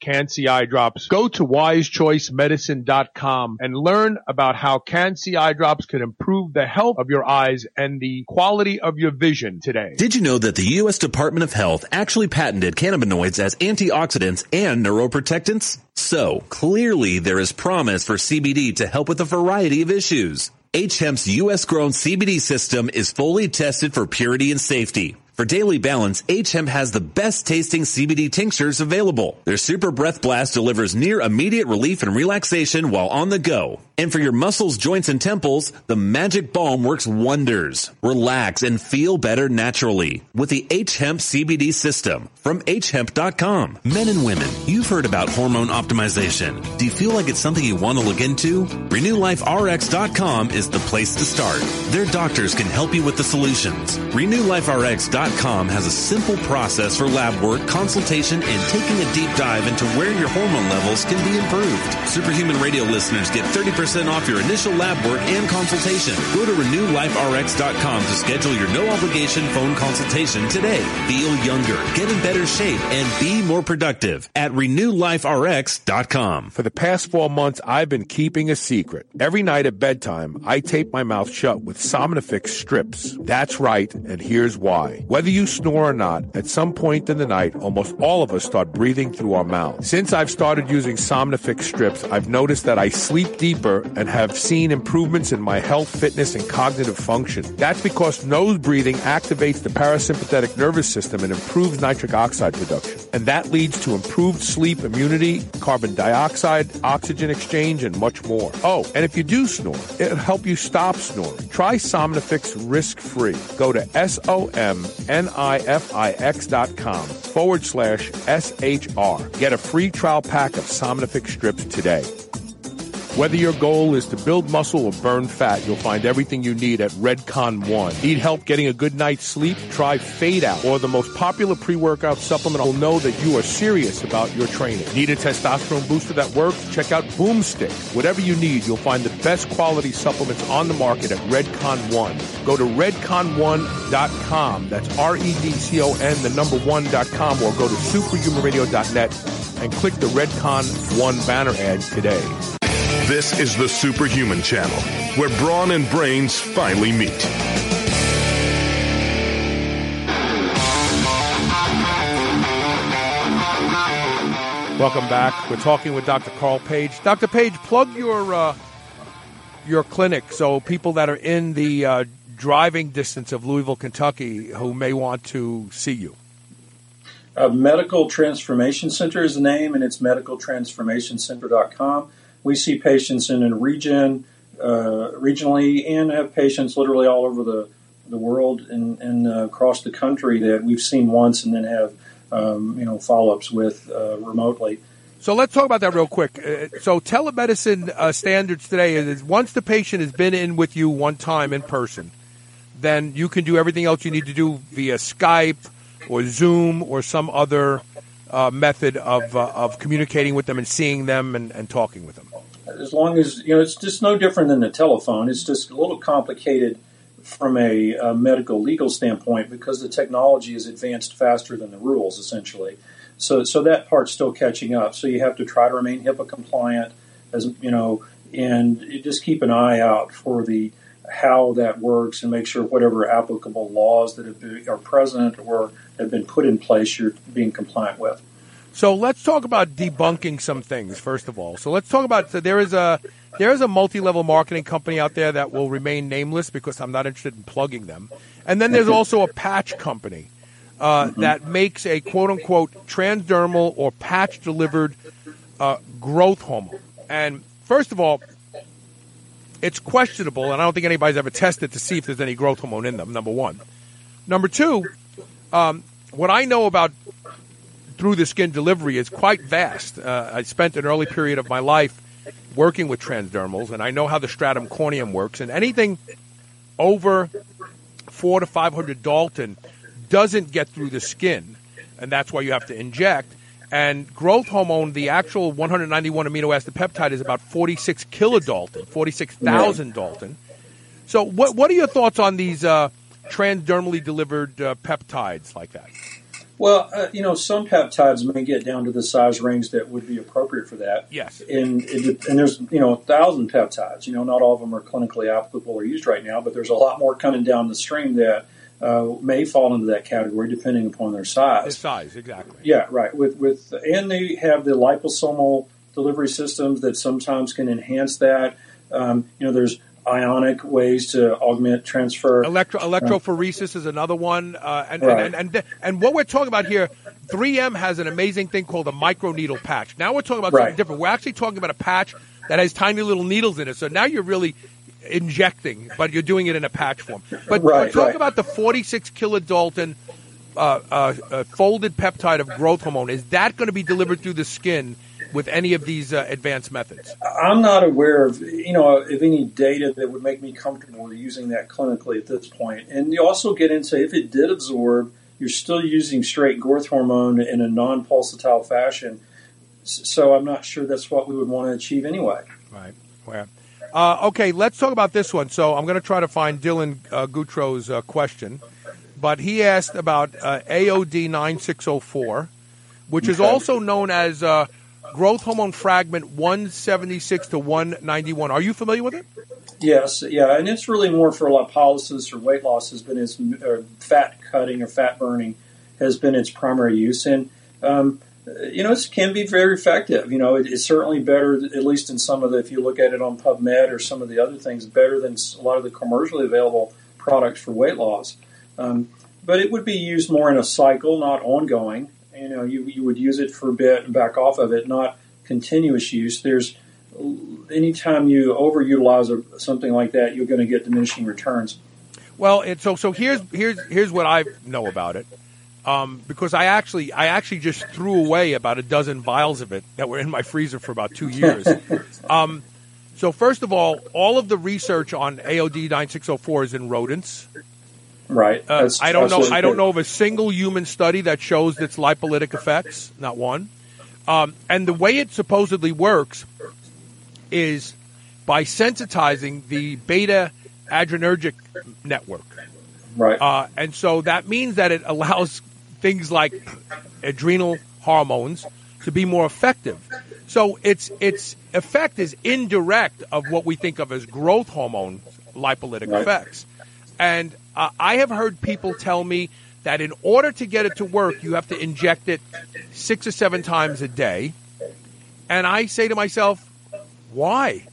Can-C eye drops. Go to wisechoicemedicine.com and learn about how Can-C eye drops can improve the health of your eyes and the quality of your vision today. Did you know that the U.S. Department of Health actually patented cannabinoids as antioxidants and neuroprotectants? So clearly there is promise for CBD to help with a variety of issues. H Hemp's U.S. grown CBD system is fully tested for purity and safety. For daily balance, H Hemp has the best tasting CBD tinctures available. Their Super Breath Blast delivers near immediate relief and relaxation while on the go. And for your muscles, joints, and temples, the Magic Balm works wonders. Relax and feel better naturally with the H Hemp CBD system from hemp.com. Men and women, you've heard about hormone optimization. Do you feel like it's something you want to look into? RenewLifeRx.com is the place to start. Their doctors can help you with the solutions. RenewLifeRx.com has a simple process for lab work, consultation, and taking a deep dive into where your hormone levels can be improved. Superhuman Radio listeners get 30% 10% off your initial lab work and consultation. Go to renewliferx.com to schedule your no obligation phone consultation today. Feel younger, get in better shape, and be more productive at renewliferx.com. For the past four months, I've been keeping a secret. Every night at bedtime, I tape my mouth shut with Somnifix strips. That's right, and here's why. Whether you snore or not, at some point in the night, almost all of us start breathing through our mouth. Since I've started using Somnifix strips, I've noticed that I sleep deeper and have seen improvements in my health, fitness, and cognitive function. That's because nose breathing activates the parasympathetic nervous system and improves nitric oxide production. And that leads to improved sleep, immunity, carbon dioxide, oxygen exchange, and much more. Oh, and if you do snore, it'll help you stop snoring. Try Somnifix risk-free. Go to S-O-M-N-I-F-I-X dot com forward slash S-H-R. Get a free trial pack of Somnifix strips today. Whether your goal is to build muscle or burn fat, you'll find everything you need at Redcon One. Need help getting a good night's sleep? Try Fade Out, or the most popular pre-workout supplement will know that you are serious about your training. Need a testosterone booster that works? Check out Boomstick. Whatever you need, you'll find the best quality supplements on the market at Redcon One. Go to redcon1.com. That's R-E-D-C-O-N, the number one.com, or go to superhumanradio.net and click the Redcon One banner ad today. This is the Superhuman Channel, where brawn and brains finally meet. Welcome back. We're talking with Dr. Carl Paige. Dr. Paige, plug your uh, your clinic so people that are in the uh, driving distance of Louisville, Kentucky, who may want to see you. Uh, Medical Transformation Center is the name, and it's medicaltransformationcenter.com. We see patients in a region, uh, regionally, and have patients literally all over the, the world and, and uh, across the country that we've seen once and then have um, you know follow-ups with uh, remotely. So let's talk about that real quick. Uh, so telemedicine uh, standards today is once the patient has been in with you one time in person, then you can do everything else you need to do via Skype or Zoom or some other uh, method of uh, of communicating with them and seeing them and, and talking with them. As long as you know, it's just no different than the telephone. It's just a little complicated from a, a, medical legal standpoint because the technology is advanced faster than the rules essentially. So so that part's still catching up. So you have to try to remain HIPAA compliant as you know and just keep an eye out for the how that works and make sure whatever applicable laws that been, are present or have been put in place you're being compliant with. So let's talk about debunking some things first of all. So let's talk about so there is a there is a multi-level marketing company out there that will remain nameless because I'm not interested in plugging them. And then there's also a patch company uh, mm-hmm. that makes a quote unquote transdermal or patch delivered uh, growth hormone. And first of all, it's questionable, and I don't think anybody's ever tested to see if there's any growth hormone in them. Number one. Number two, um, what I know about through the skin delivery is quite vast. Uh, I spent an early period of my life working with transdermals, and I know how the stratum corneum works. And anything over four to five hundred Dalton doesn't get through the skin, and that's why you have to inject. And growth hormone, the actual 191 amino acid peptide, is about 46 kilodalton, 46,000. Dalton. So, what what are your thoughts on these uh, transdermally delivered uh, peptides like that? Well, uh, you know, some peptides may get down to the size range that would be appropriate for that. Yes. And and there's you know a thousand peptides. You know, not all of them are clinically applicable or used right now, but there's a lot more coming down the stream that uh, may fall into that category depending upon their size. The size, exactly. Yeah, right. With with and they have the liposomal delivery systems that sometimes can enhance that. Um, you know, there's ionic ways to augment transfer. Electro, electrophoresis is another one, uh, and, right. and, and, and and what we're talking about here, 3M has an amazing thing called a microneedle patch. Now we're talking about right. something different. We're actually talking about a patch that has tiny little needles in it. So now you're really injecting, but you're doing it in a patch form. But, right, talk about the 46 kilodalton uh, uh, uh, folded peptide of growth hormone. Is that going to be delivered through the skin with any of these uh, advanced methods? I'm not aware of you know of any data that would make me comfortable using that clinically at this point. And you also get into if it did absorb, you're still using straight growth hormone in a non-pulsatile fashion. So I'm not sure that's what we would want to achieve anyway. Right. Well, uh, okay, let's talk about this one. So I'm going to try to find Dylan uh, Goutro's uh, question, but he asked about uh, AOD 9604, which okay. is also known as uh, growth hormone fragment 176 to 191. Are you familiar with it? Yes, yeah, and it's really more for lipolysis or weight loss has been its fat cutting or fat burning has been its primary use. And um, you know, it can be very effective. You know, it, it's certainly better, at least in some of the, if you look at it on PubMed or some of the other things, better than a lot of the commercially available products for weight loss. Um, but it would be used more in a cycle, not ongoing. You know, you, you would use it for a bit and back off of it, not continuous use. There's anytime you overutilize a, something like that, you're going to get diminishing returns. Well, it, so so here's here's here's what I know about it um, because I actually I actually just threw away about a dozen vials of it that were in my freezer for about two [laughs] years. um, so first of all, all of the research on AOD nine six zero four is in rodents. Right. Uh, I don't know. I don't know of a single human study that shows its lipolytic effects. Not one. Um, and the way it supposedly works is by sensitizing the beta adrenergic network. Right. Uh, and so that means that it allows things like adrenal hormones to be more effective. So its its effect is indirect of what we think of as growth hormone lipolytic right. effects. And uh, I have heard people tell me that in order to get it to work, you have to inject it six or seven times a day. And I say to myself, why?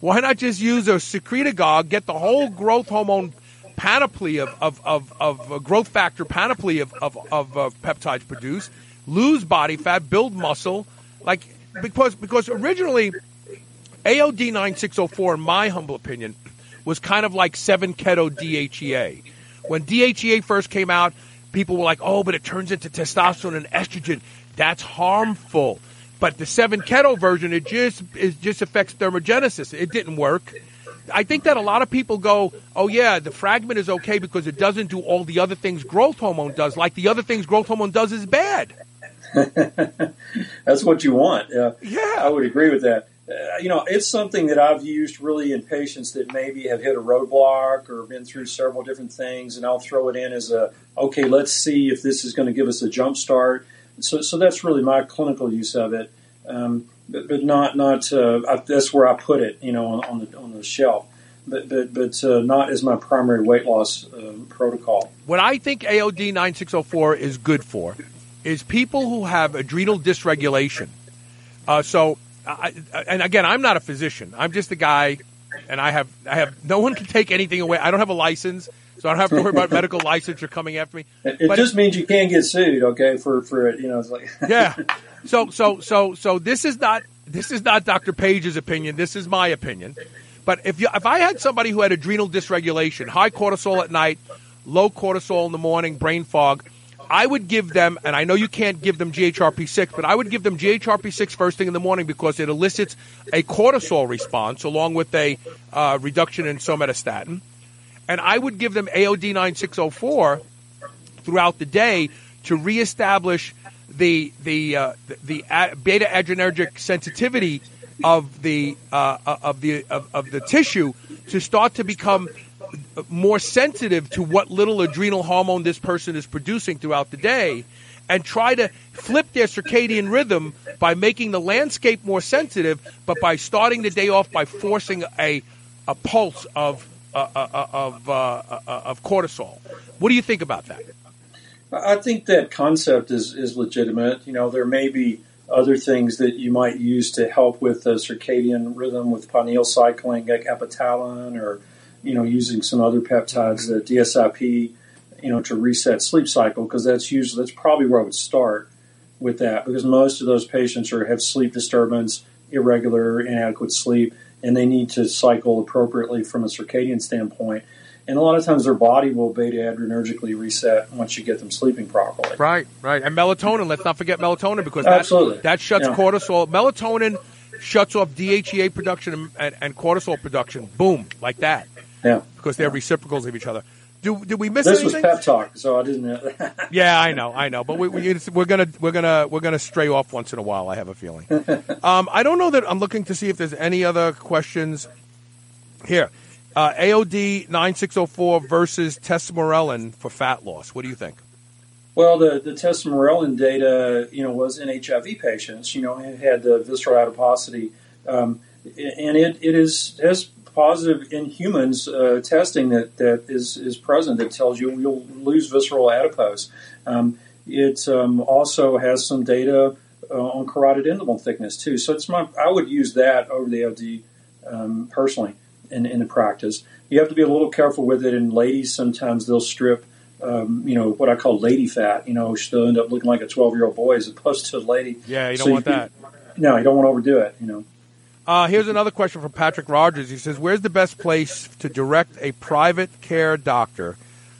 Why not just use a secretagogue, get the whole growth hormone panoply of, of, of, of uh, growth factor panoply of, of, of uh, peptides produced, lose body fat, build muscle, like because because originally AOD 9604, in my humble opinion, was kind of like 7 keto DHEA. When DHEA first came out, people were like, oh, but it turns into testosterone and estrogen. That's harmful. But the 7 keto version, it just it just affects thermogenesis. It didn't work. I think that a lot of people go, oh yeah, the fragment is okay because it doesn't do all the other things growth hormone does. Like the other things growth hormone does is bad. [laughs] That's what you want. Uh, Yeah. I would agree with that. Uh, you know, it's something that I've used really in patients that maybe have hit a roadblock or been through several different things, and I'll throw it in as a okay. Let's see if this is going to give us a jump start. So, so that's really my clinical use of it, um, but, but not not. Uh, I, that's where I put it, you know, on, on the on the shelf. But but but uh, not as my primary weight loss um, protocol. What I think AOD 9604 is good for is people who have adrenal dysregulation. Uh, so, I, and again, I'm not a physician. I'm just a guy, and I have I have no one can take anything away. I don't have a license, so I don't have to worry about medical licensure coming after me. It, it But- just means you can't get sued, okay? For for it, you know, it's like yeah. [laughs] So so so so this is not this is not Dr. Paige's opinion. This is my opinion. But if you if I had somebody who had adrenal dysregulation, high cortisol at night, low cortisol in the morning, brain fog, I would give them, and I know you can't give them GHRP6, but I would give them GHRP6 first thing in the morning because it elicits a cortisol response along with a uh, reduction in somatostatin. And I would give them AOD 9604 throughout the day to reestablish the the uh, the, the beta adrenergic sensitivity of the uh, of the of, of the tissue to start to become more sensitive to what little adrenal hormone this person is producing throughout the day and try to flip their circadian rhythm by making the landscape more sensitive but by starting the day off by forcing a a pulse of uh, uh, of uh, uh, of cortisol what do you think about that I think that concept is, is legitimate. You know, there may be other things that you might use to help with the circadian rhythm with pineal cycling, like Epitalon, or you know, using some other peptides, the DSIP, you know, to reset sleep cycle. Because that's usually that's probably where I would start with that, because most of those patients are have sleep disturbance, irregular, inadequate sleep, and they need to cycle appropriately from a circadian standpoint. And a lot of times their body will beta adrenergically reset once you get them sleeping properly. Right, right. And melatonin, let's not forget melatonin because that, Absolutely. that shuts Yeah. cortisol. Melatonin shuts off DHEA production and, and, and cortisol production. Boom, like that. Yeah. Because they're reciprocals of each other. Do, did we miss anything? This was pep talk, so I didn't. [laughs] Yeah, I know, I know, but we, we, we're gonna we're gonna we're gonna stray off once in a while. I have a feeling. [laughs] um, I don't know that I'm looking to see if there's any other questions here. Uh, AOD 9604 versus tesamorelin for fat loss. What do you think? well, the the tesamorelin data, you know, was in HIV patients. You know, had the visceral adiposity, um, and it, it is has positive in humans uh, testing that, that is is present that tells you you'll lose visceral adipose. Um, it um, also has some data uh, on carotid intimal thickness too. So it's my I would use that over the LD um, personally in, in the practice. You have to be a little careful with it. And ladies sometimes they'll strip, um, you know, what I call lady fat. You know, she'll end up looking like a twelve year old boy as opposed to a lady. Yeah, you don't So want that. No, you don't want to overdo it. You know. Uh, here's another question from Patrick Rogers. He says, "Where's the best place to direct a private care doctor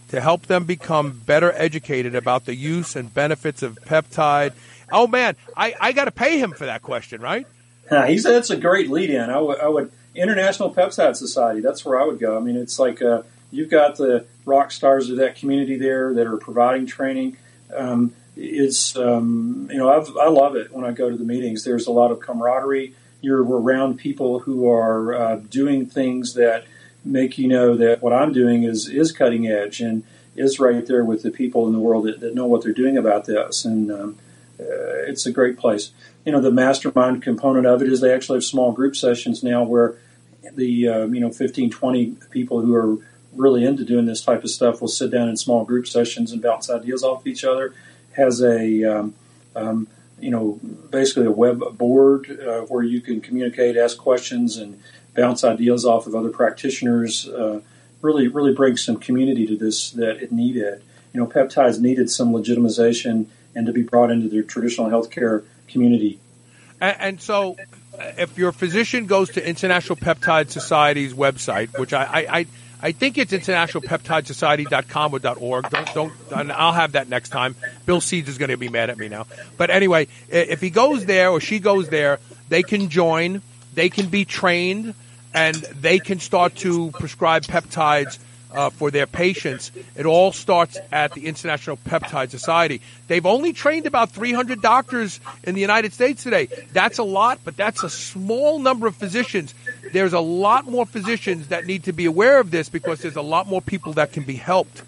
to help them become better educated about the use and benefits of peptide?" Oh man, I, I got to pay him for that question, right? Yeah, he said that's a great lead in. I would, would International Peptide Society. That's where I would go. I mean, it's like uh, you've got the rock stars of that community there that are providing training. Um, it's um, you know I've, I love it when I go to the meetings. There's a lot of camaraderie. You're around people who are uh, doing things that make you know that what I'm doing is is cutting edge and is right there with the people in the world that, that know what they're doing about this. And um, uh, it's a great place. You know, the mastermind component of it is they actually have small group sessions now where the um, you know 15, 20 people who are really into doing this type of stuff will sit down in small group sessions and bounce ideas off each other. Has a um, um, you know, basically a web board uh, where you can communicate, ask questions, and bounce ideas off of other practitioners. Uh, really, really bring some community to this that it needed. You know, peptides needed some legitimization and to be brought into the traditional healthcare community. And, and so, if your physician goes to International Peptide Society's website, which I, I, I I think it's internationalpeptidesociety.com or .org. Don't, don't, I'll have that next time. Bill Seeds is going to be mad at me now. But anyway, if he goes there or she goes there, they can join, they can be trained, and they can start to prescribe peptides uh, for their patients. It all starts at the International Peptide Society. They've only trained about 300 doctors in the United States today. That's a lot, but that's a small number of physicians. There's a lot more physicians that need to be aware of this because there's a lot more people that can be helped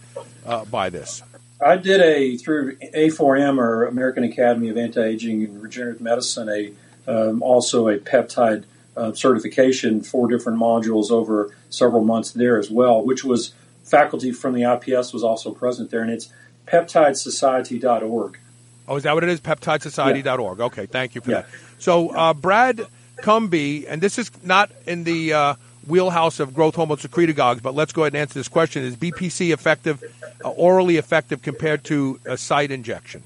uh, by this. I did a through A4M or American Academy of Anti-Aging and Regenerative Medicine, a um, also a peptide uh, certification, four different modules over several months there as well, which was faculty from the IPS was also present there, and it's peptidesociety.org. Oh, is that what it is? Peptidesociety.org. Yeah. Okay, thank you for yeah. that. So, uh, Brad Cumbie, and this is not in the uh, wheelhouse of growth hormone secretagogues, but let's go ahead and answer this question. Is BPC effective, uh, orally effective compared to a site injection?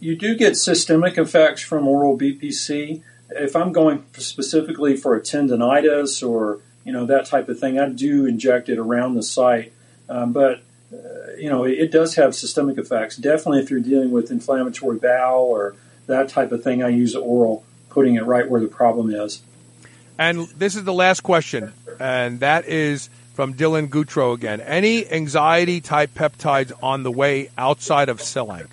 You do get systemic effects from oral BPC if I'm going specifically for a tendonitis or you know that type of thing, I do inject it around the site. Um, but uh, you know, it, it, does have systemic effects. Definitely, if you're dealing with inflammatory bowel or that type of thing, I use oral, putting it right where the problem is. And this is the last question, and that is from Dylan Gutro again. Any anxiety type peptides on the way outside of Selank?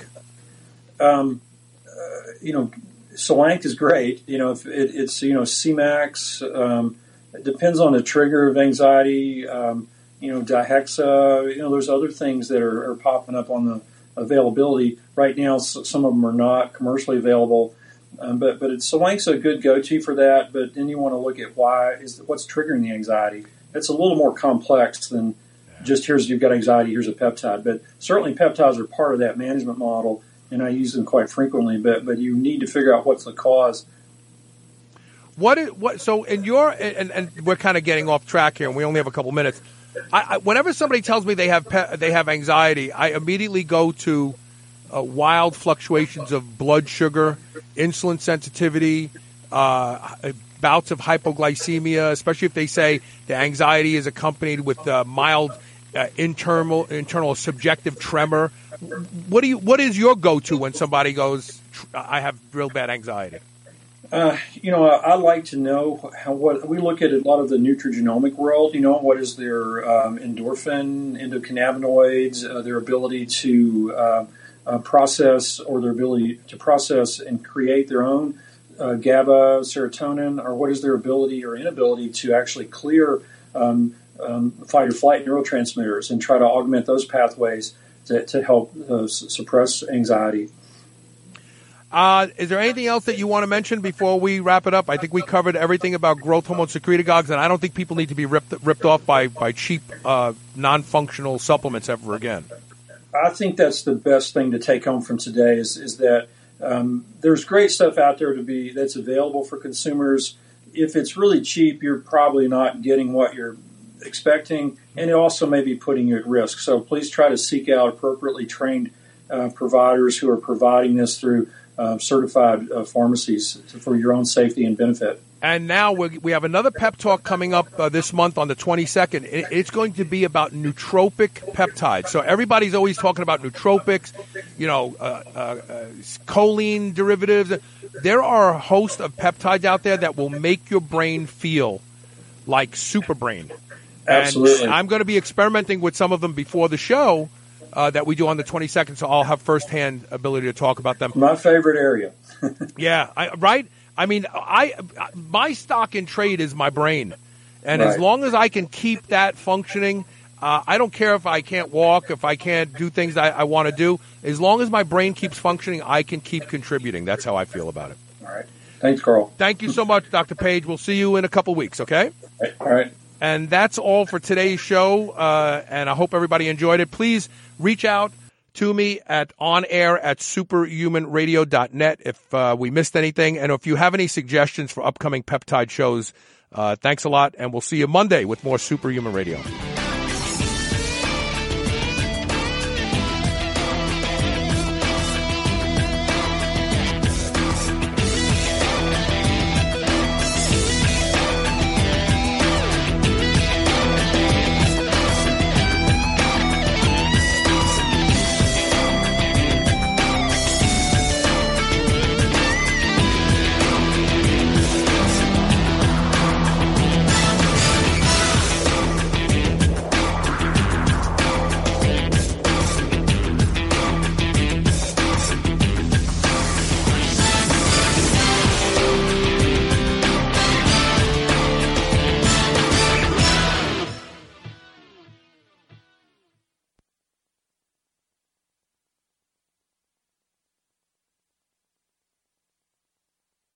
Um, uh, you know, Selank is great. You know, if it, it's you know Semax. Um, it depends on the trigger of anxiety. Um, you know, dihexa. You know, there's other things that are, are, popping up on the availability right now. Some of them are not commercially available, um, but but it's Selank's a good go-to for that. But then you want to look at why is what's triggering the anxiety. It's a little more complex than just here's you've got anxiety. Here's a peptide, but certainly peptides are part of that management model and I use them quite frequently. But but you need to figure out what's the cause. What is, what? So in your and, and we're kind of getting off track here, and we only have a couple minutes. I, I, whenever somebody tells me they have pe- they have anxiety, I immediately go to uh, wild fluctuations of blood sugar, insulin sensitivity, uh, bouts of hypoglycemia, especially if they say the anxiety is accompanied with uh, mild uh, internal internal subjective tremor what do you? What is your go-to when somebody goes? I have real bad anxiety. Uh, you know, I, I, like to know how what we look at a lot of the nutrigenomic world. You know, what is their um, endorphin, endocannabinoids, uh, their ability to uh, uh process, or their ability to process and create their own uh, GABA, serotonin, or what is their ability or inability to actually clear um, um, fight or flight neurotransmitters and try to augment those pathways to, to help uh, suppress anxiety. Uh, is there anything else that you want to mention before we wrap it up? I think we covered everything about growth hormone secretagogues, and I don't think people need to be ripped ripped off by by cheap uh, non-functional supplements ever again. I think that's the best thing to take home from today is is that um, there's great stuff out there to be that's available for consumers. If it's really cheap, you're probably not getting what you're expecting, and it also may be putting you at risk. So please try to seek out appropriately trained uh, providers who are providing this through uh, certified uh, pharmacies for your own safety and benefit. And now we have another pep talk coming up uh, this month on the 22nd. It's going to be about nootropic peptides. So everybody's always talking about nootropics, you know, uh, uh, uh, choline derivatives. There are a host of peptides out there that will make your brain feel like super brain. Absolutely. And I'm going to be experimenting with some of them before the show uh, that we do on the 22nd, so I'll have firsthand ability to talk about them. My favorite area. [laughs] yeah, I, right. I mean, I my stock in trade is my brain, and right. as long as I can keep that functioning, uh, I don't care if I can't walk, if I can't do things I, I want to do. As long as my brain keeps functioning, I can keep contributing. That's how I feel about it. All right. Thanks, Carl. Thank you so much, Dr. Paige. We'll see you in a couple weeks. Okay. All right. And that's all for today's show. Uh, and I hope everybody enjoyed it. Please reach out to me at on air at superhumanradio.net if uh, we missed anything. And if you have any suggestions for upcoming peptide shows, uh, thanks a lot. And we'll see you Monday with more Superhuman Radio.